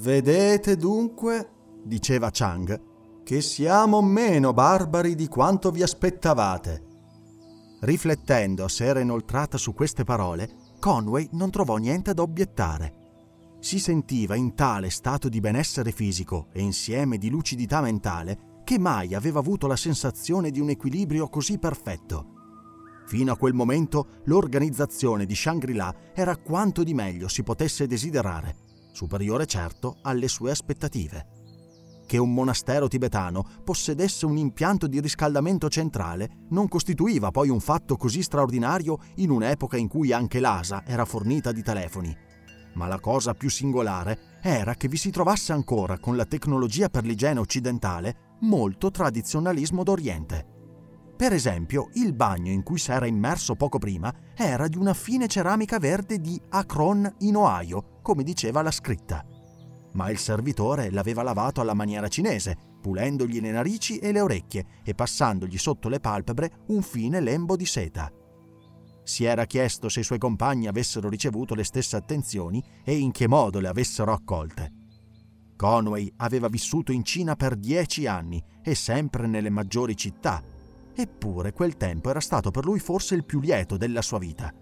Vedete dunque, diceva Chang, che siamo meno barbari di quanto vi aspettavate. Riflettendo se era inoltrata su queste parole, Conway non trovò niente da obiettare. Si sentiva in tale stato di benessere fisico e insieme di lucidità mentale che mai aveva avuto la sensazione di un equilibrio così perfetto. Fino a quel momento l'organizzazione di Shangri-La era quanto di meglio si potesse desiderare, superiore certo alle sue aspettative. Che un monastero tibetano possedesse un impianto di riscaldamento centrale non costituiva poi un fatto così straordinario in un'epoca in cui anche l'ASA era fornita di telefoni. Ma la cosa più singolare era che vi si trovasse ancora con la tecnologia per l'igiene occidentale molto tradizionalismo d'Oriente. Per esempio, il bagno in cui si era immerso poco prima era di una fine ceramica verde di Akron in Ohio, come diceva la scritta. Ma il servitore l'aveva lavato alla maniera cinese, pulendogli le narici e le orecchie e passandogli sotto le palpebre un fine lembo di seta. Si era chiesto se i suoi compagni avessero ricevuto le stesse attenzioni e in che modo le avessero accolte. Conway aveva vissuto in Cina per dieci anni e sempre nelle maggiori città, eppure quel tempo era stato per lui forse il più lieto della sua vita.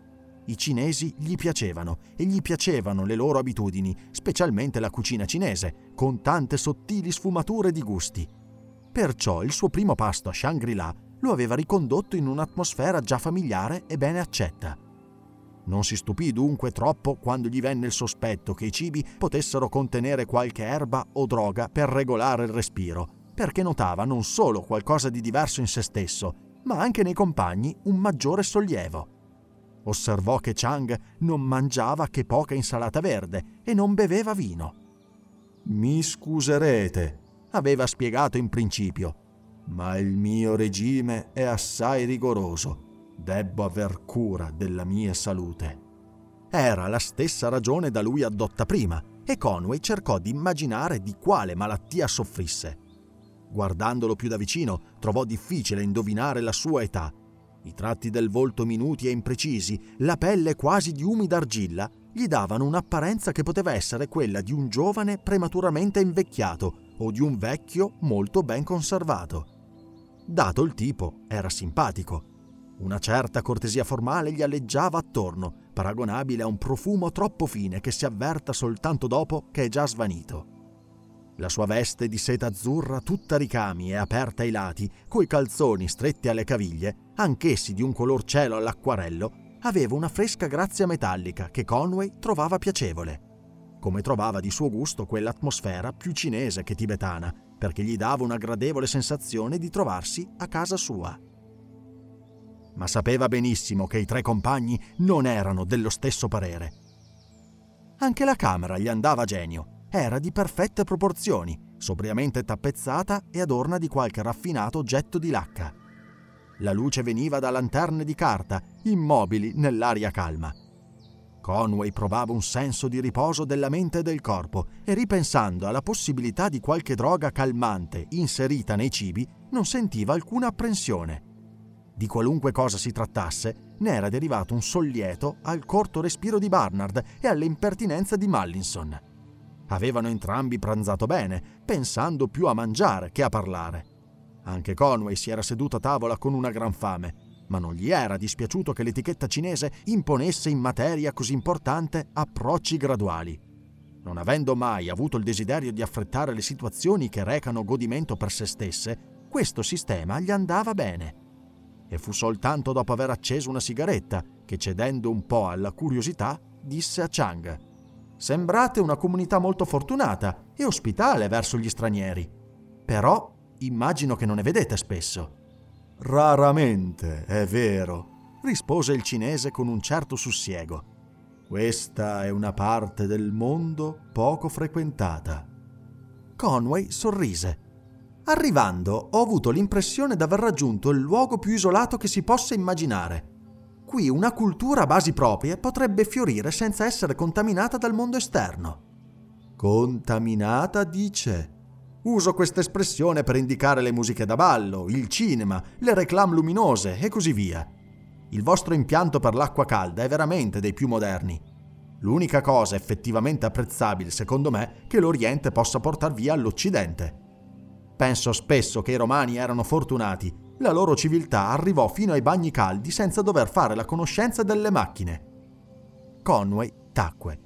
I cinesi gli piacevano e gli piacevano le loro abitudini, specialmente la cucina cinese, con tante sottili sfumature di gusti. Perciò il suo primo pasto a Shangri-La lo aveva ricondotto in un'atmosfera già familiare e bene accetta. Non si stupì dunque troppo quando gli venne il sospetto che i cibi potessero contenere qualche erba o droga per regolare il respiro, perché notava non solo qualcosa di diverso in se stesso, ma anche nei compagni un maggiore sollievo. Osservò che Chang non mangiava che poca insalata verde e non beveva vino. Mi scuserete, aveva spiegato in principio, ma il mio regime è assai rigoroso. Debbo aver cura della mia salute. Era la stessa ragione da lui addotta prima e Conway cercò di immaginare di quale malattia soffrisse. Guardandolo più da vicino, trovò difficile indovinare la sua età. I tratti del volto minuti e imprecisi, la pelle quasi di umida argilla, gli davano un'apparenza che poteva essere quella di un giovane prematuramente invecchiato o di un vecchio molto ben conservato. Dato il tipo, era simpatico. Una certa cortesia formale gli alleggiava attorno, paragonabile a un profumo troppo fine che si avverta soltanto dopo che è già svanito. La sua veste di seta azzurra tutta ricami e aperta ai lati, coi calzoni stretti alle caviglie, anch'essi di un color cielo all'acquarello, aveva una fresca grazia metallica che Conway trovava piacevole, come trovava di suo gusto quell'atmosfera più cinese che tibetana, perché gli dava una gradevole sensazione di trovarsi a casa sua. Ma sapeva benissimo che i tre compagni non erano dello stesso parere. Anche la camera gli andava a genio, era di perfette proporzioni, sobriamente tappezzata e adorna di qualche raffinato oggetto di lacca. La luce veniva da lanterne di carta, immobili nell'aria calma. Conway provava un senso di riposo della mente e del corpo e ripensando alla possibilità di qualche droga calmante inserita nei cibi, non sentiva alcuna apprensione. Di qualunque cosa si trattasse, ne era derivato un sollieto al corto respiro di Barnard e alle impertinenze di Mallinson. Avevano entrambi pranzato bene, pensando più a mangiare che a parlare. Anche Conway si era seduto a tavola con una gran fame, ma non gli era dispiaciuto che l'etichetta cinese imponesse in materia così importante approcci graduali. non avendo mai avuto il desiderio di affrettare le situazioni che recano godimento per se stesse, questo sistema gli andava bene. E fu soltanto dopo aver acceso una sigaretta che, cedendo un po' alla curiosità, disse a Chang: Sembrate una comunità molto fortunata e ospitale verso gli stranieri. Però immagino che non ne vedete spesso. Raramente, è vero, rispose il cinese con un certo sussiego. Questa è una parte del mondo poco frequentata. Conway sorrise. Arrivando, ho avuto l'impressione d'aver raggiunto il luogo più isolato che si possa immaginare. Qui una cultura a basi proprie potrebbe fiorire senza essere contaminata dal mondo esterno. Contaminata, dice. Uso questa espressione per indicare le musiche da ballo, il cinema, le reclame luminose e così via. Il vostro impianto per l'acqua calda è veramente dei più moderni. L'unica cosa effettivamente apprezzabile, secondo me, che l'Oriente possa portar via all'Occidente. Penso spesso che i romani erano fortunati. La loro civiltà arrivò fino ai bagni caldi senza dover fare la conoscenza delle macchine. Conway tacque.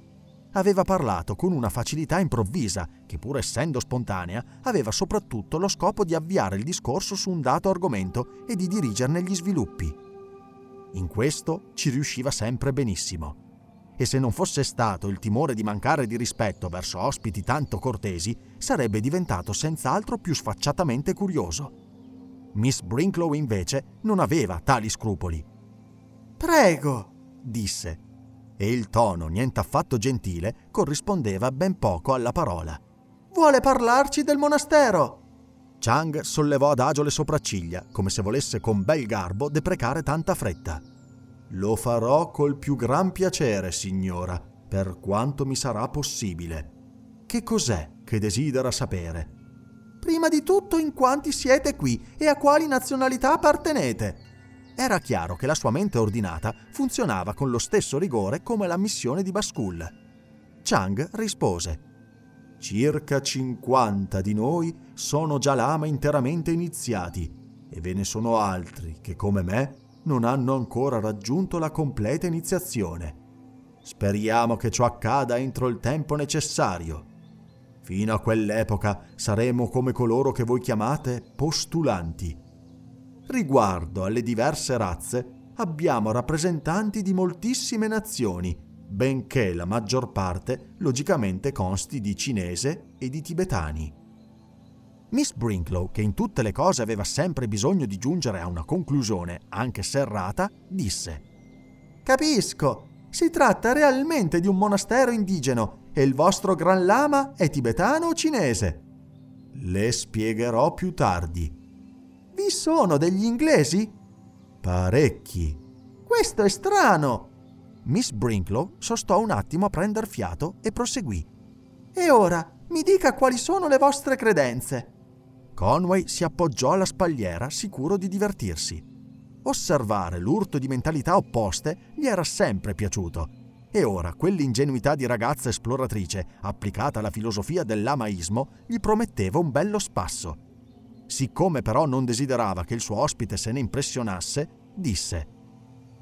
Aveva parlato con una facilità improvvisa che, pur essendo spontanea, aveva soprattutto lo scopo di avviare il discorso su un dato argomento e di dirigerne gli sviluppi. In questo ci riusciva sempre benissimo e se non fosse stato il timore di mancare di rispetto verso ospiti tanto cortesi, sarebbe diventato senz'altro più sfacciatamente curioso. Miss Brinklow invece non aveva tali scrupoli. Prego, disse, e il tono, niente affatto gentile, corrispondeva ben poco alla parola. Vuole parlarci del monastero? Chang sollevò adagio le sopracciglia, come se volesse con bel garbo deprecare tanta fretta. Lo farò col più gran piacere, signora, per quanto mi sarà possibile. Che cos'è che desidera sapere? Prima di tutto in quanti siete qui e a quali nazionalità appartenete. Era chiaro che la sua mente ordinata funzionava con lo stesso rigore come la missione di Baskul. Chang rispose Circa 50 di noi sono già lama interamente iniziati e ve ne sono altri che, come me, non hanno ancora raggiunto la completa iniziazione. Speriamo che ciò accada entro il tempo necessario. Fino a quell'epoca saremo come coloro che voi chiamate postulanti. Riguardo alle diverse razze, abbiamo rappresentanti di moltissime nazioni, benché la maggior parte logicamente consti di cinese e di tibetani. Miss Brinklow, che in tutte le cose aveva sempre bisogno di giungere a una conclusione, anche serrata, disse Capisco, si tratta realmente di un monastero indigeno e il vostro Gran Lama è tibetano o cinese? Le spiegherò più tardi. Vi sono degli inglesi? Parecchi. Questo è strano. Miss Brinklow sostò un attimo a prender fiato e proseguì. E ora mi dica quali sono le vostre credenze. Conway si appoggiò alla spalliera sicuro di divertirsi. Osservare l'urto di mentalità opposte gli era sempre piaciuto e ora quell'ingenuità di ragazza esploratrice applicata alla filosofia del lamaismo gli prometteva un bello spasso. Siccome però non desiderava che il suo ospite se ne impressionasse, disse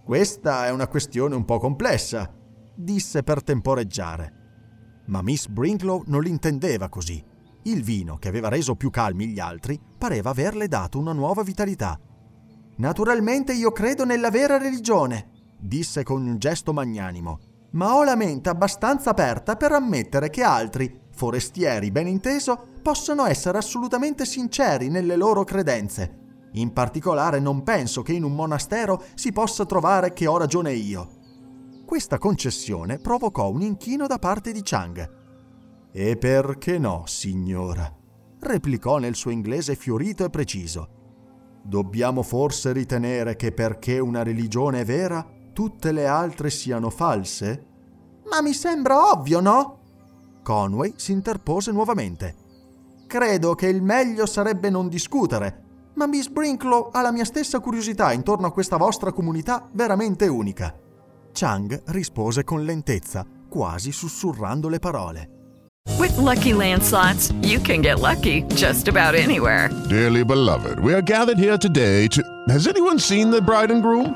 Questa è una questione un po' complessa, disse per temporeggiare. Ma Miss Brinklow non l'intendeva così il vino, che aveva reso più calmi gli altri, pareva averle dato una nuova vitalità. Naturalmente io credo nella vera religione, disse con un gesto magnanimo, ma ho la mente abbastanza aperta per ammettere che altri, forestieri ben inteso, possono essere assolutamente sinceri nelle loro credenze. In particolare non penso che in un monastero si possa trovare che ho ragione io. Questa concessione provocò un inchino da parte di Chang e perché no, signora? replicò nel suo inglese fiorito e preciso. Dobbiamo forse ritenere che perché una religione è vera, tutte le altre siano false? Ma mi sembra ovvio, no? Conway si interpose nuovamente. Credo che il meglio sarebbe non discutere, ma Miss Brinklow ha la mia stessa curiosità intorno a questa vostra comunità veramente unica. Chang rispose con lentezza, quasi sussurrando le parole. With lucky landslots, you can get lucky just about anywhere. Dearly beloved, we are gathered here today to. Has anyone seen the bride and groom?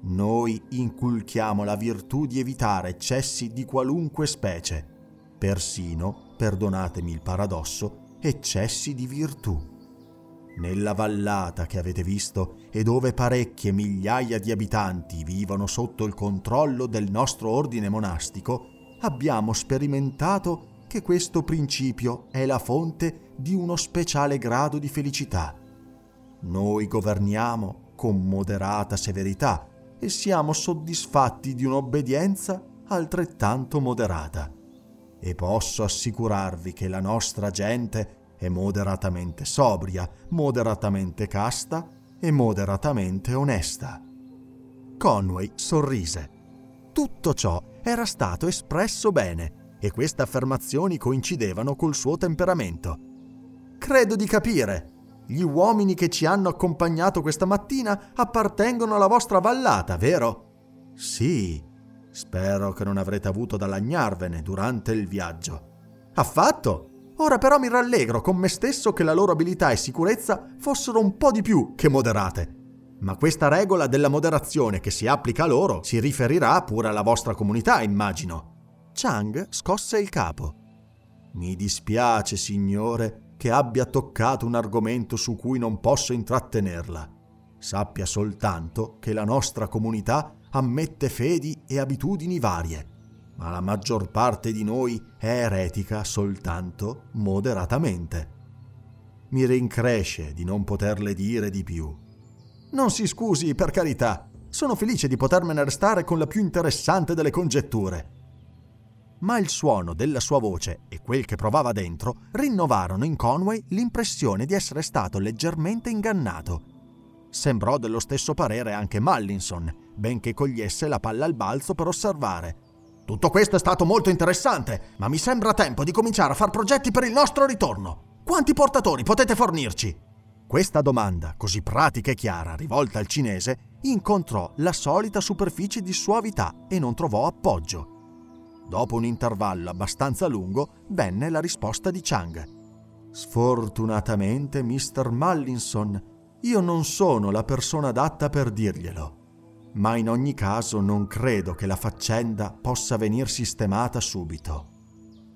Noi inculchiamo la virtù di evitare eccessi di qualunque specie, persino, perdonatemi il paradosso, eccessi di virtù. Nella vallata che avete visto e dove parecchie migliaia di abitanti vivono sotto il controllo del nostro ordine monastico, abbiamo sperimentato che questo principio è la fonte di uno speciale grado di felicità. Noi governiamo con moderata severità e siamo soddisfatti di un'obbedienza altrettanto moderata. E posso assicurarvi che la nostra gente è moderatamente sobria, moderatamente casta e moderatamente onesta. Conway sorrise. Tutto ciò era stato espresso bene e queste affermazioni coincidevano col suo temperamento. Credo di capire. Gli uomini che ci hanno accompagnato questa mattina appartengono alla vostra vallata, vero? Sì. Spero che non avrete avuto da lagnarvene durante il viaggio. Affatto. Ora però mi rallegro con me stesso che la loro abilità e sicurezza fossero un po' di più che moderate. Ma questa regola della moderazione che si applica a loro si riferirà pure alla vostra comunità, immagino. Chang scosse il capo. Mi dispiace, signore, che abbia toccato un argomento su cui non posso intrattenerla. Sappia soltanto che la nostra comunità ammette fedi e abitudini varie, ma la maggior parte di noi è eretica soltanto moderatamente. Mi rincresce di non poterle dire di più. Non si scusi, per carità, sono felice di potermene restare con la più interessante delle congetture ma il suono della sua voce e quel che provava dentro rinnovarono in Conway l'impressione di essere stato leggermente ingannato. Sembrò dello stesso parere anche Mallinson, benché cogliesse la palla al balzo per osservare. Tutto questo è stato molto interessante, ma mi sembra tempo di cominciare a far progetti per il nostro ritorno. Quanti portatori potete fornirci? Questa domanda, così pratica e chiara, rivolta al cinese, incontrò la solita superficie di suavità e non trovò appoggio. Dopo un intervallo abbastanza lungo, venne la risposta di Chang. Sfortunatamente, Mr. Mallinson, io non sono la persona adatta per dirglielo. Ma in ogni caso non credo che la faccenda possa venir sistemata subito.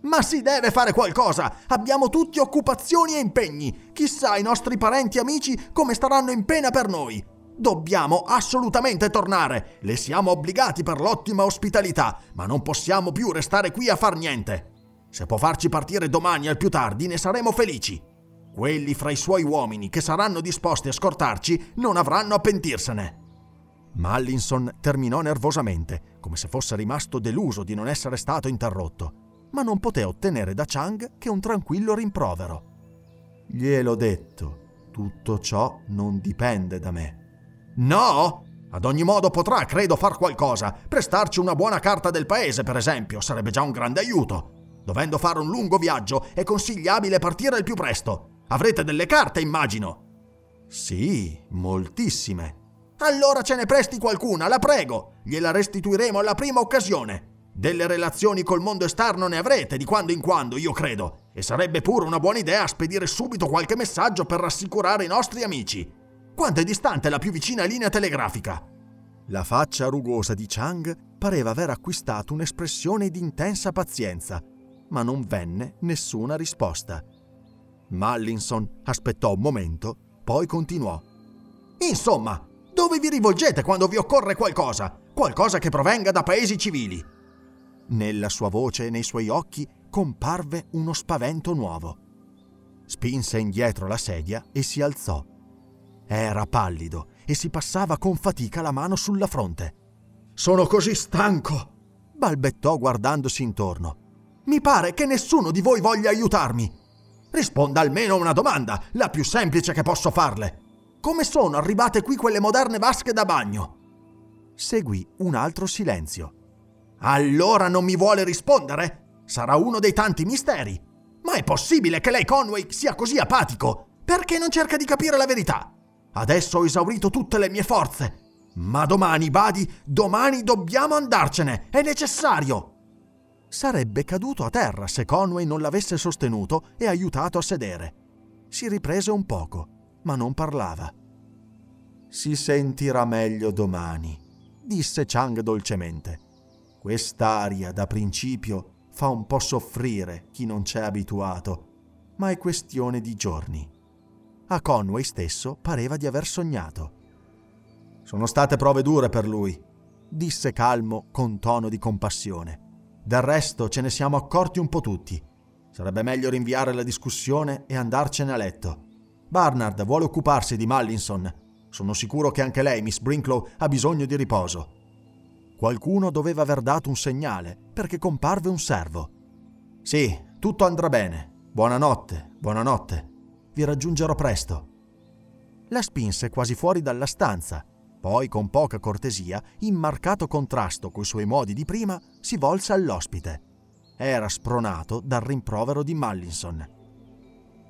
Ma si deve fare qualcosa! Abbiamo tutti occupazioni e impegni! Chissà i nostri parenti e amici come staranno in pena per noi! Dobbiamo assolutamente tornare. Le siamo obbligati per l'ottima ospitalità, ma non possiamo più restare qui a far niente. Se può farci partire domani al più tardi, ne saremo felici. Quelli fra i suoi uomini che saranno disposti a scortarci non avranno a pentirsene. Mallinson terminò nervosamente, come se fosse rimasto deluso di non essere stato interrotto, ma non poté ottenere da Chang che un tranquillo rimprovero. Gliel'ho detto, tutto ciò non dipende da me. No? Ad ogni modo potrà, credo, far qualcosa. Prestarci una buona carta del paese, per esempio, sarebbe già un grande aiuto. Dovendo fare un lungo viaggio, è consigliabile partire il più presto. Avrete delle carte, immagino. Sì, moltissime. Allora ce ne presti qualcuna, la prego. Gliela restituiremo alla prima occasione. Delle relazioni col mondo esterno ne avrete di quando in quando, io credo. E sarebbe pure una buona idea spedire subito qualche messaggio per rassicurare i nostri amici. Quanto è distante la più vicina linea telegrafica? La faccia rugosa di Chang pareva aver acquistato un'espressione di intensa pazienza, ma non venne nessuna risposta. Mallinson aspettò un momento, poi continuò. Insomma, dove vi rivolgete quando vi occorre qualcosa? Qualcosa che provenga da paesi civili? Nella sua voce e nei suoi occhi comparve uno spavento nuovo. Spinse indietro la sedia e si alzò. Era pallido e si passava con fatica la mano sulla fronte. Sono così stanco, balbettò guardandosi intorno. Mi pare che nessuno di voi voglia aiutarmi. Risponda almeno a una domanda, la più semplice che posso farle. Come sono arrivate qui quelle moderne vasche da bagno? Seguì un altro silenzio. Allora non mi vuole rispondere? Sarà uno dei tanti misteri. Ma è possibile che lei Conway sia così apatico? Perché non cerca di capire la verità? Adesso ho esaurito tutte le mie forze. Ma domani, Badi, domani dobbiamo andarcene. È necessario. Sarebbe caduto a terra se Conway non l'avesse sostenuto e aiutato a sedere. Si riprese un poco, ma non parlava. Si sentirà meglio domani, disse Chang dolcemente. Quest'aria da principio fa un po' soffrire chi non c'è abituato, ma è questione di giorni. A Conway stesso pareva di aver sognato. Sono state prove dure per lui, disse calmo con tono di compassione. Del resto ce ne siamo accorti un po' tutti. Sarebbe meglio rinviare la discussione e andarcene a letto. Barnard vuole occuparsi di Mallinson. Sono sicuro che anche lei, Miss Brinklow, ha bisogno di riposo. Qualcuno doveva aver dato un segnale perché comparve un servo. Sì, tutto andrà bene. Buonanotte, buonanotte. Vi raggiungerò presto. La spinse quasi fuori dalla stanza poi, con poca cortesia, in marcato contrasto coi suoi modi di prima, si volse all'ospite. Era spronato dal rimprovero di Mallinson.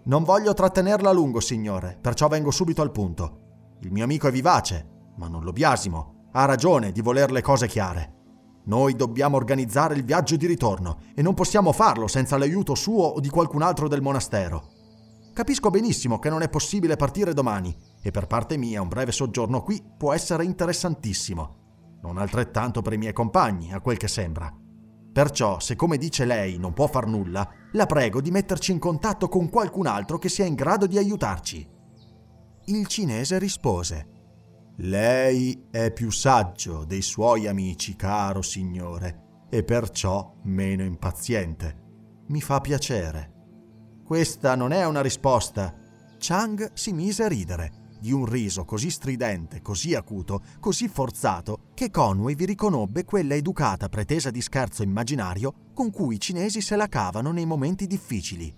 Non voglio trattenerla a lungo, signore, perciò vengo subito al punto. Il mio amico è vivace, ma non lo biasimo. Ha ragione di voler le cose chiare. Noi dobbiamo organizzare il viaggio di ritorno e non possiamo farlo senza l'aiuto suo o di qualcun altro del monastero. Capisco benissimo che non è possibile partire domani e per parte mia un breve soggiorno qui può essere interessantissimo. Non altrettanto per i miei compagni, a quel che sembra. Perciò, se come dice lei non può far nulla, la prego di metterci in contatto con qualcun altro che sia in grado di aiutarci. Il cinese rispose. Lei è più saggio dei suoi amici, caro signore, e perciò meno impaziente. Mi fa piacere. Questa non è una risposta. Chang si mise a ridere di un riso così stridente, così acuto, così forzato, che Conway vi riconobbe quella educata pretesa di scherzo immaginario con cui i cinesi se la cavano nei momenti difficili.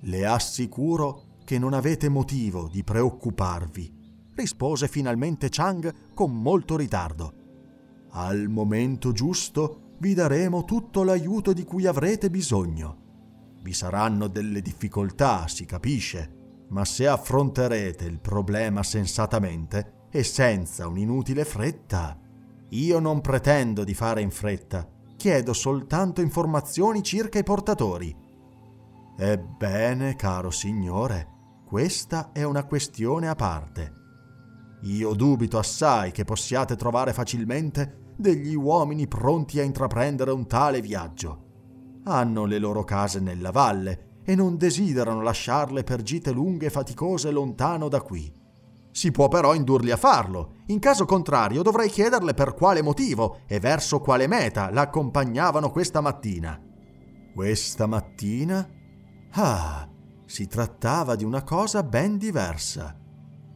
Le assicuro che non avete motivo di preoccuparvi, rispose finalmente Chang con molto ritardo. Al momento giusto vi daremo tutto l'aiuto di cui avrete bisogno. Vi saranno delle difficoltà, si capisce, ma se affronterete il problema sensatamente e senza un'inutile fretta, io non pretendo di fare in fretta, chiedo soltanto informazioni circa i portatori. Ebbene, caro signore, questa è una questione a parte. Io dubito assai che possiate trovare facilmente degli uomini pronti a intraprendere un tale viaggio. Hanno le loro case nella valle e non desiderano lasciarle per gite lunghe e faticose lontano da qui. Si può però indurli a farlo. In caso contrario dovrei chiederle per quale motivo e verso quale meta l'accompagnavano questa mattina. Questa mattina? Ah, si trattava di una cosa ben diversa.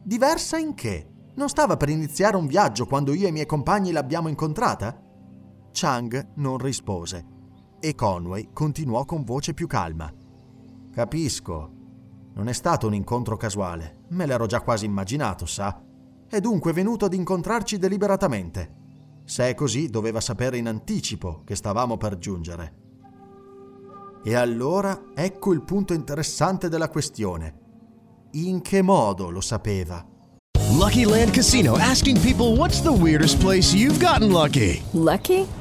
Diversa in che? Non stava per iniziare un viaggio quando io e i miei compagni l'abbiamo incontrata? Chang non rispose e Conway continuò con voce più calma. Capisco. Non è stato un incontro casuale, me l'ero già quasi immaginato, sa. È dunque venuto ad incontrarci deliberatamente. Se è così, doveva sapere in anticipo che stavamo per giungere. E allora ecco il punto interessante della questione. In che modo lo sapeva? Lucky Land Casino asking people what's the weirdest place you've gotten lucky? Lucky?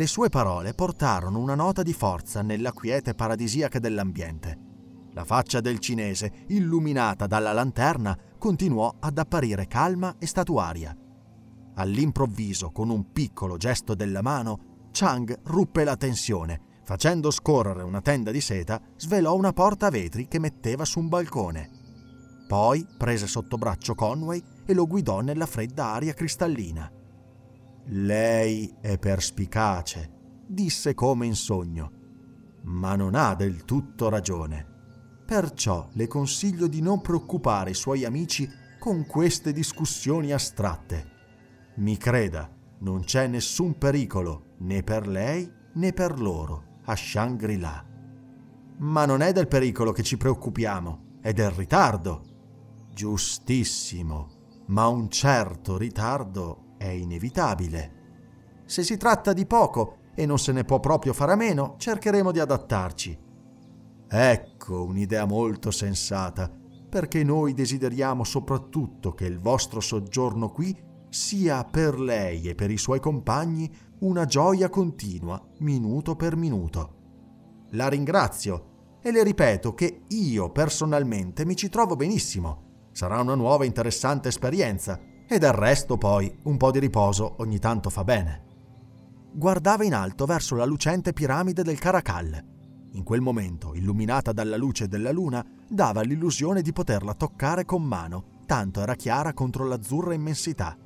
Le sue parole portarono una nota di forza nella quiete paradisiaca dell'ambiente. La faccia del cinese, illuminata dalla lanterna, continuò ad apparire calma e statuaria. All'improvviso, con un piccolo gesto della mano, Chang ruppe la tensione. Facendo scorrere una tenda di seta, svelò una porta a vetri che metteva su un balcone. Poi prese sotto braccio Conway e lo guidò nella fredda aria cristallina. Lei è perspicace, disse come in sogno. ma non ha del tutto ragione. Perciò le consiglio di non preoccupare i suoi amici con queste discussioni astratte. Mi creda, non c'è nessun pericolo né per lei né per loro a Shangri-La. Ma non è del pericolo che ci preoccupiamo, è del ritardo. Giustissimo, ma un certo ritardo è inevitabile. Se si tratta di poco e non se ne può proprio fare a meno, cercheremo di adattarci. Ecco un'idea molto sensata, perché noi desideriamo soprattutto che il vostro soggiorno qui sia per lei e per i suoi compagni una gioia continua, minuto per minuto. La ringrazio e le ripeto che io personalmente mi ci trovo benissimo. Sarà una nuova interessante esperienza e del resto poi un po' di riposo ogni tanto fa bene. Guardava in alto verso la lucente piramide del Caracal in quel momento, illuminata dalla luce della luna, dava l'illusione di poterla toccare con mano, tanto era chiara contro l'azzurra immensità.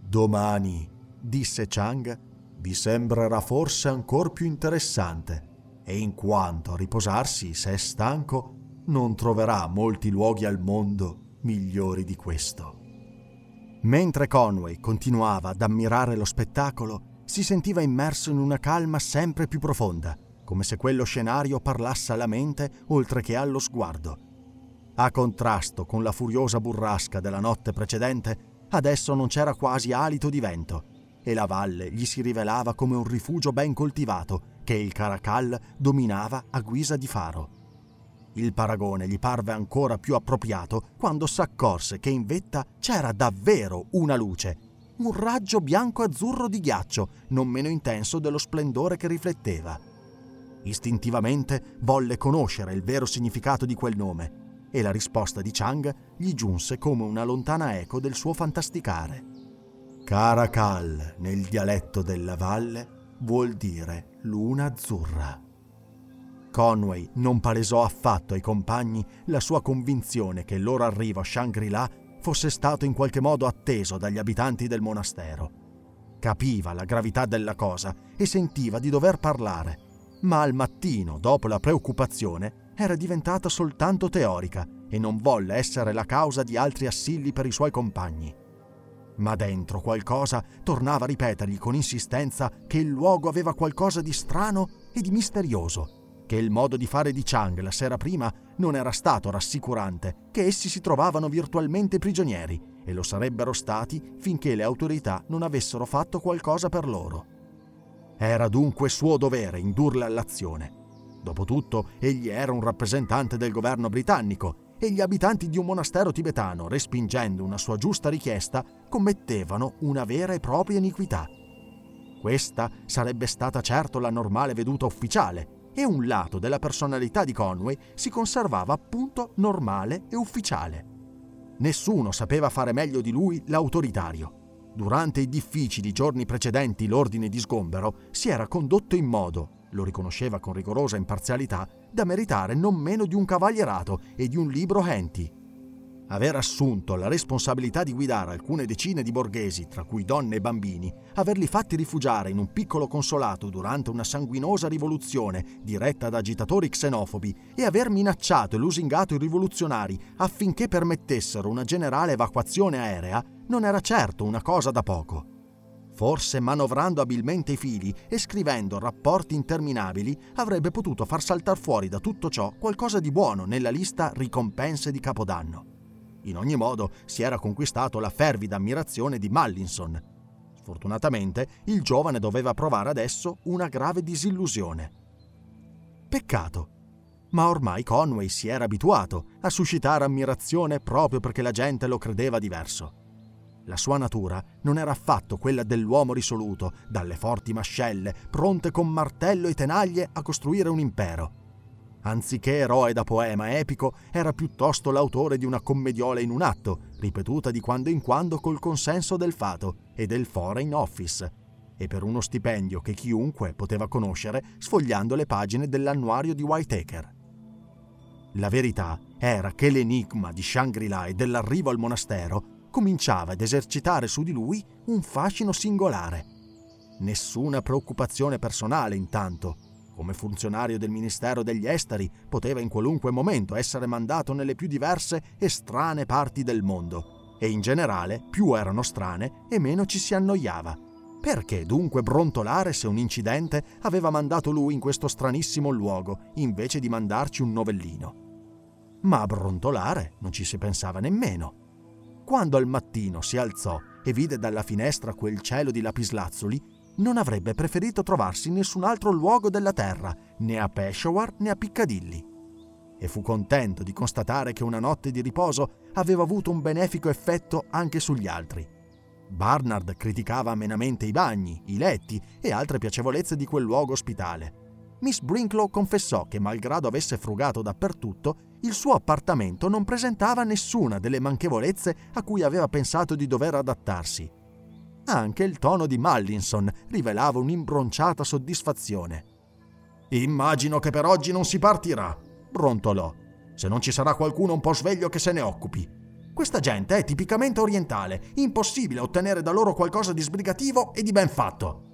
Domani, disse Chang, vi sembrerà forse ancor più interessante, e in quanto a riposarsi, se è stanco, non troverà molti luoghi al mondo migliori di questo. Mentre Conway continuava ad ammirare lo spettacolo, si sentiva immerso in una calma sempre più profonda come se quello scenario parlasse alla mente oltre che allo sguardo. A contrasto con la furiosa burrasca della notte precedente, adesso non c'era quasi alito di vento e la valle gli si rivelava come un rifugio ben coltivato che il Caracal dominava a guisa di faro. Il paragone gli parve ancora più appropriato quando s'accorse che in vetta c'era davvero una luce, un raggio bianco-azzurro di ghiaccio, non meno intenso dello splendore che rifletteva. Istintivamente volle conoscere il vero significato di quel nome e la risposta di Chang gli giunse come una lontana eco del suo fantasticare. Caracal, nel dialetto della valle, vuol dire luna azzurra. Conway non palesò affatto ai compagni la sua convinzione che il loro arrivo a Shangri-La fosse stato in qualche modo atteso dagli abitanti del monastero. Capiva la gravità della cosa e sentiva di dover parlare ma al mattino, dopo la preoccupazione, era diventata soltanto teorica e non volle essere la causa di altri assilli per i suoi compagni. Ma dentro qualcosa tornava a ripetergli con insistenza che il luogo aveva qualcosa di strano e di misterioso, che il modo di fare di Chang la sera prima non era stato rassicurante, che essi si trovavano virtualmente prigionieri e lo sarebbero stati finché le autorità non avessero fatto qualcosa per loro. Era dunque suo dovere indurle all'azione. Dopotutto, egli era un rappresentante del governo britannico e gli abitanti di un monastero tibetano, respingendo una sua giusta richiesta, commettevano una vera e propria iniquità. Questa sarebbe stata certo la normale veduta ufficiale e un lato della personalità di Conway si conservava appunto normale e ufficiale. Nessuno sapeva fare meglio di lui l'autoritario Durante i difficili giorni precedenti l'ordine di sgombero si era condotto in modo, lo riconosceva con rigorosa imparzialità, da meritare non meno di un cavalierato e di un libro Henty. Aver assunto la responsabilità di guidare alcune decine di borghesi, tra cui donne e bambini, averli fatti rifugiare in un piccolo consolato durante una sanguinosa rivoluzione diretta da agitatori xenofobi e aver minacciato e lusingato i rivoluzionari affinché permettessero una generale evacuazione aerea non era certo una cosa da poco. Forse manovrando abilmente i fili e scrivendo rapporti interminabili avrebbe potuto far saltar fuori da tutto ciò qualcosa di buono nella lista ricompense di Capodanno. In ogni modo si era conquistato la fervida ammirazione di Mallinson. Sfortunatamente il giovane doveva provare adesso una grave disillusione. Peccato, ma ormai Conway si era abituato a suscitare ammirazione proprio perché la gente lo credeva diverso. La sua natura non era affatto quella dell'uomo risoluto, dalle forti mascelle, pronte con martello e tenaglie a costruire un impero. Anziché eroe da poema epico, era piuttosto l'autore di una commediola in un atto, ripetuta di quando in quando col consenso del fato e del Foreign Office, e per uno stipendio che chiunque poteva conoscere sfogliando le pagine dell'annuario di Whitaker. La verità era che l'enigma di Shangri-La e dell'arrivo al monastero cominciava ad esercitare su di lui un fascino singolare. Nessuna preoccupazione personale, intanto. Come funzionario del Ministero degli Esteri poteva in qualunque momento essere mandato nelle più diverse e strane parti del mondo, e in generale più erano strane e meno ci si annoiava. Perché dunque brontolare se un incidente aveva mandato lui in questo stranissimo luogo invece di mandarci un novellino? Ma a brontolare non ci si pensava nemmeno. Quando al mattino si alzò e vide dalla finestra quel cielo di lapislazzuli, non avrebbe preferito trovarsi in nessun altro luogo della terra, né a Peshawar né a Piccadilly. E fu contento di constatare che una notte di riposo aveva avuto un benefico effetto anche sugli altri. Barnard criticava amenamente i bagni, i letti e altre piacevolezze di quel luogo ospitale. Miss Brinklow confessò che, malgrado avesse frugato dappertutto, il suo appartamento non presentava nessuna delle manchevolezze a cui aveva pensato di dover adattarsi. Anche il tono di Mallinson rivelava un'imbronciata soddisfazione. Immagino che per oggi non si partirà, brontolò, se non ci sarà qualcuno un po' sveglio che se ne occupi. Questa gente è tipicamente orientale, impossibile ottenere da loro qualcosa di sbrigativo e di ben fatto.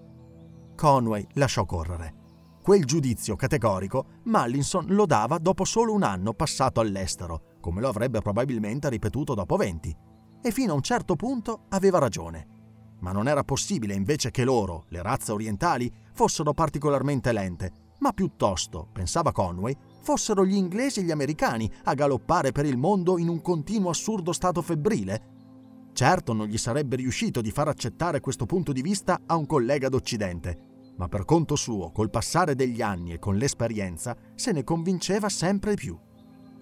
Conway lasciò correre. Quel giudizio categorico Mallinson lo dava dopo solo un anno passato all'estero, come lo avrebbe probabilmente ripetuto dopo venti. E fino a un certo punto aveva ragione. Ma non era possibile invece che loro, le razze orientali, fossero particolarmente lente, ma piuttosto, pensava Conway, fossero gli inglesi e gli americani a galoppare per il mondo in un continuo assurdo stato febbrile. Certo non gli sarebbe riuscito di far accettare questo punto di vista a un collega d'Occidente, ma per conto suo, col passare degli anni e con l'esperienza, se ne convinceva sempre più.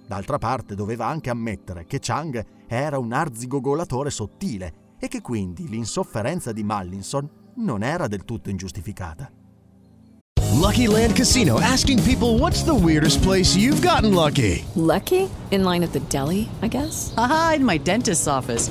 D'altra parte doveva anche ammettere che Chang era un arzigogolatore sottile e che quindi l'insofferenza di Mallinson non era del tutto ingiustificata. Lucky Land Casino asking people what's the weirdest place you've gotten lucky? Lucky? In line at the deli, I guess? Aha, in my dentist's office.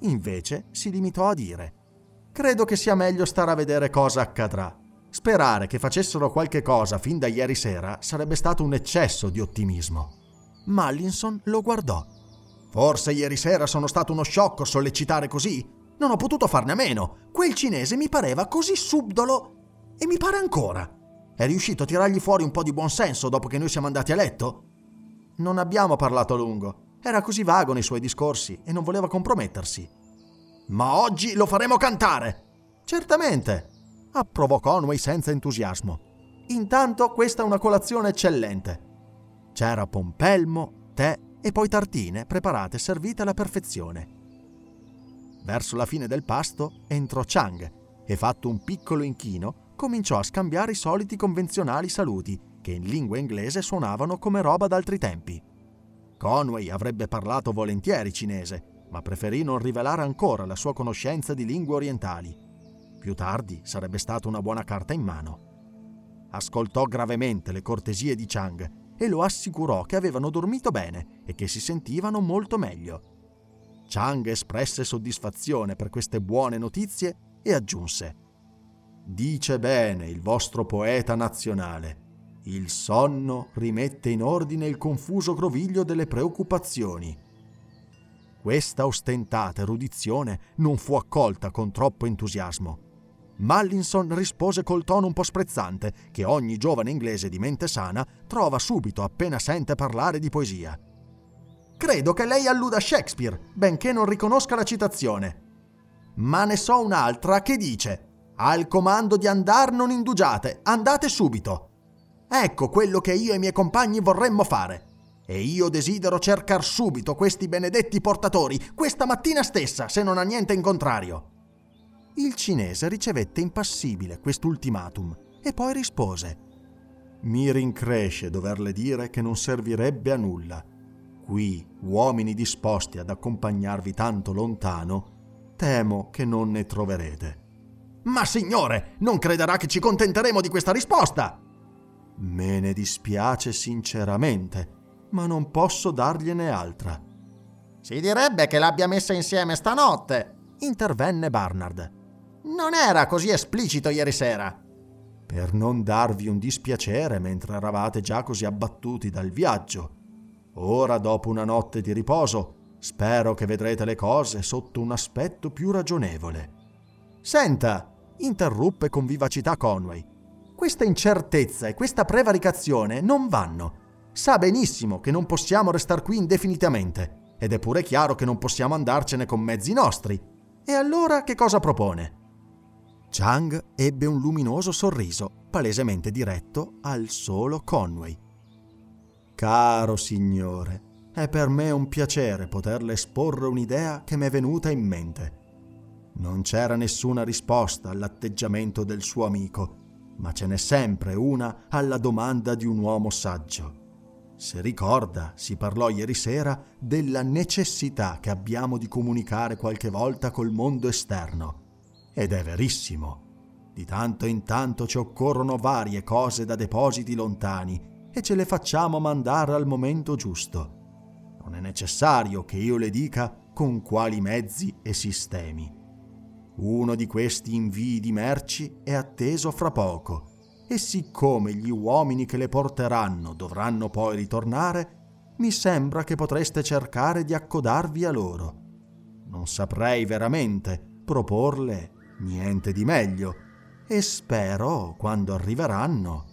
Invece si limitò a dire: Credo che sia meglio stare a vedere cosa accadrà. Sperare che facessero qualche cosa fin da ieri sera sarebbe stato un eccesso di ottimismo. Mallinson lo guardò. Forse ieri sera sono stato uno sciocco a sollecitare così. Non ho potuto farne a meno. Quel cinese mi pareva così subdolo. E mi pare ancora. È riuscito a tirargli fuori un po' di buonsenso dopo che noi siamo andati a letto? Non abbiamo parlato a lungo. Era così vago nei suoi discorsi e non voleva compromettersi. Ma oggi lo faremo cantare! Certamente! approvò Conway senza entusiasmo. Intanto questa è una colazione eccellente. C'era pompelmo, tè e poi tartine preparate e servite alla perfezione. Verso la fine del pasto entrò Chang e fatto un piccolo inchino cominciò a scambiare i soliti convenzionali saluti che in lingua inglese suonavano come roba d'altri tempi. Conway avrebbe parlato volentieri cinese, ma preferì non rivelare ancora la sua conoscenza di lingue orientali. Più tardi sarebbe stata una buona carta in mano. Ascoltò gravemente le cortesie di Chang e lo assicurò che avevano dormito bene e che si sentivano molto meglio. Chang espresse soddisfazione per queste buone notizie e aggiunse Dice bene il vostro poeta nazionale. Il sonno rimette in ordine il confuso groviglio delle preoccupazioni. Questa ostentata erudizione non fu accolta con troppo entusiasmo. Mallinson rispose col tono un po' sprezzante che ogni giovane inglese di mente sana trova subito appena sente parlare di poesia. Credo che lei alluda a Shakespeare, benché non riconosca la citazione. Ma ne so un'altra che dice al comando di andar non indugiate, andate subito. Ecco quello che io e i miei compagni vorremmo fare. E io desidero cercar subito questi benedetti portatori, questa mattina stessa, se non ha niente in contrario. Il cinese ricevette impassibile quest'ultimatum e poi rispose. Mi rincresce doverle dire che non servirebbe a nulla. Qui, uomini disposti ad accompagnarvi tanto lontano, temo che non ne troverete. Ma signore, non crederà che ci contenteremo di questa risposta! Me ne dispiace sinceramente, ma non posso dargliene altra. Si direbbe che l'abbia messa insieme stanotte, intervenne Barnard. Non era così esplicito ieri sera. Per non darvi un dispiacere mentre eravate già così abbattuti dal viaggio. Ora, dopo una notte di riposo, spero che vedrete le cose sotto un aspetto più ragionevole. Senta, interruppe con vivacità Conway. Questa incertezza e questa prevaricazione non vanno. Sa benissimo che non possiamo restare qui indefinitamente ed è pure chiaro che non possiamo andarcene con mezzi nostri. E allora che cosa propone? Chang ebbe un luminoso sorriso, palesemente diretto al solo Conway. Caro signore, è per me un piacere poterle esporre un'idea che mi è venuta in mente. Non c'era nessuna risposta all'atteggiamento del suo amico, ma ce n'è sempre una alla domanda di un uomo saggio. Se ricorda, si parlò ieri sera della necessità che abbiamo di comunicare qualche volta col mondo esterno. Ed è verissimo. Di tanto in tanto ci occorrono varie cose da depositi lontani e ce le facciamo mandare al momento giusto. Non è necessario che io le dica con quali mezzi e sistemi. Uno di questi invii di merci è atteso fra poco e siccome gli uomini che le porteranno dovranno poi ritornare, mi sembra che potreste cercare di accodarvi a loro. Non saprei veramente proporle niente di meglio e spero quando arriveranno.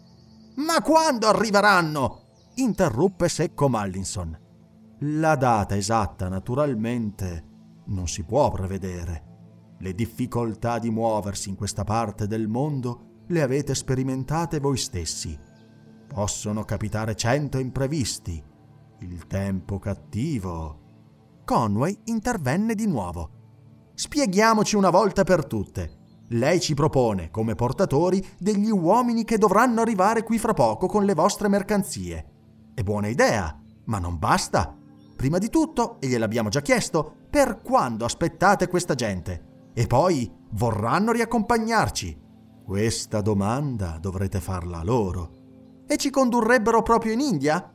Ma quando arriveranno? interruppe secco Mallinson. La data esatta, naturalmente, non si può prevedere. Le difficoltà di muoversi in questa parte del mondo le avete sperimentate voi stessi. Possono capitare cento imprevisti. Il tempo cattivo. Conway intervenne di nuovo. Spieghiamoci una volta per tutte. Lei ci propone, come portatori, degli uomini che dovranno arrivare qui fra poco con le vostre mercanzie. È buona idea, ma non basta. Prima di tutto, e gliel'abbiamo già chiesto, per quando aspettate questa gente? E poi vorranno riaccompagnarci. Questa domanda dovrete farla loro. E ci condurrebbero proprio in India?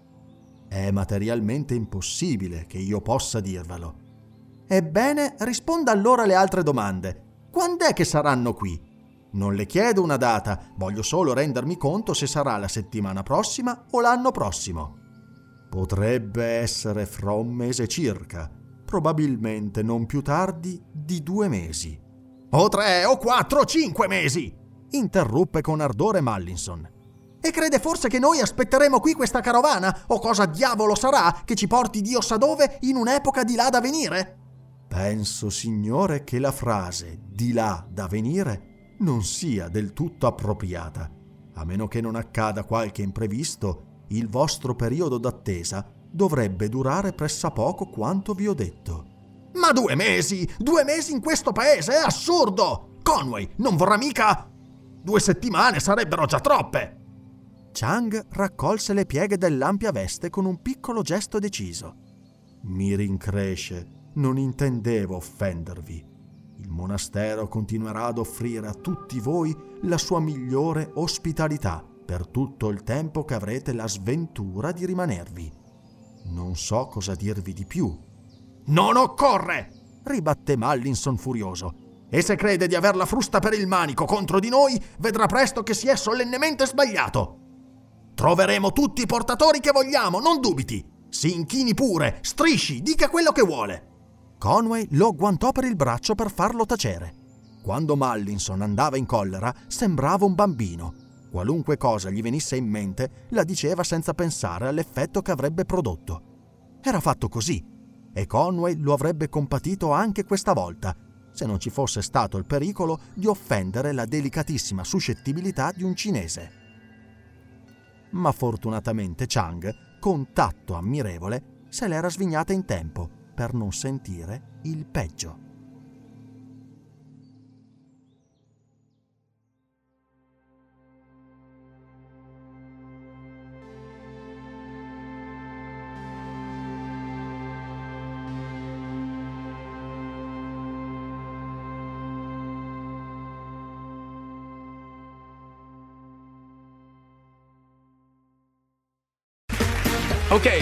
È materialmente impossibile che io possa dirvelo. Ebbene, risponda allora alle altre domande. Quando è che saranno qui? Non le chiedo una data, voglio solo rendermi conto se sarà la settimana prossima o l'anno prossimo. Potrebbe essere fra un mese circa, probabilmente non più tardi di due mesi. O tre, o quattro, o cinque mesi! interruppe con ardore Mallinson. E crede forse che noi aspetteremo qui questa carovana? O cosa diavolo sarà che ci porti Dio sa dove in un'epoca di là da venire? Penso, signore, che la frase di là da venire non sia del tutto appropriata. A meno che non accada qualche imprevisto, il vostro periodo d'attesa dovrebbe durare pressappoco quanto vi ho detto. Ma due mesi! Due mesi in questo paese! È assurdo! Conway non vorrà mica Due settimane sarebbero già troppe. Chang raccolse le pieghe dell'ampia veste con un piccolo gesto deciso. Mi rincresce, non intendevo offendervi. Il monastero continuerà ad offrire a tutti voi la sua migliore ospitalità per tutto il tempo che avrete la sventura di rimanervi. Non so cosa dirvi di più. Non occorre! ribatté Mallinson furioso. E se crede di aver la frusta per il manico contro di noi, vedrà presto che si è solennemente sbagliato. Troveremo tutti i portatori che vogliamo, non dubiti. Si inchini pure, strisci, dica quello che vuole. Conway lo agguantò per il braccio per farlo tacere. Quando Mallinson andava in collera, sembrava un bambino. Qualunque cosa gli venisse in mente, la diceva senza pensare all'effetto che avrebbe prodotto. Era fatto così, e Conway lo avrebbe compatito anche questa volta, se non ci fosse stato il pericolo di offendere la delicatissima suscettibilità di un cinese. Ma fortunatamente Chang, con tatto ammirevole, se l'era svignata in tempo per non sentire il peggio.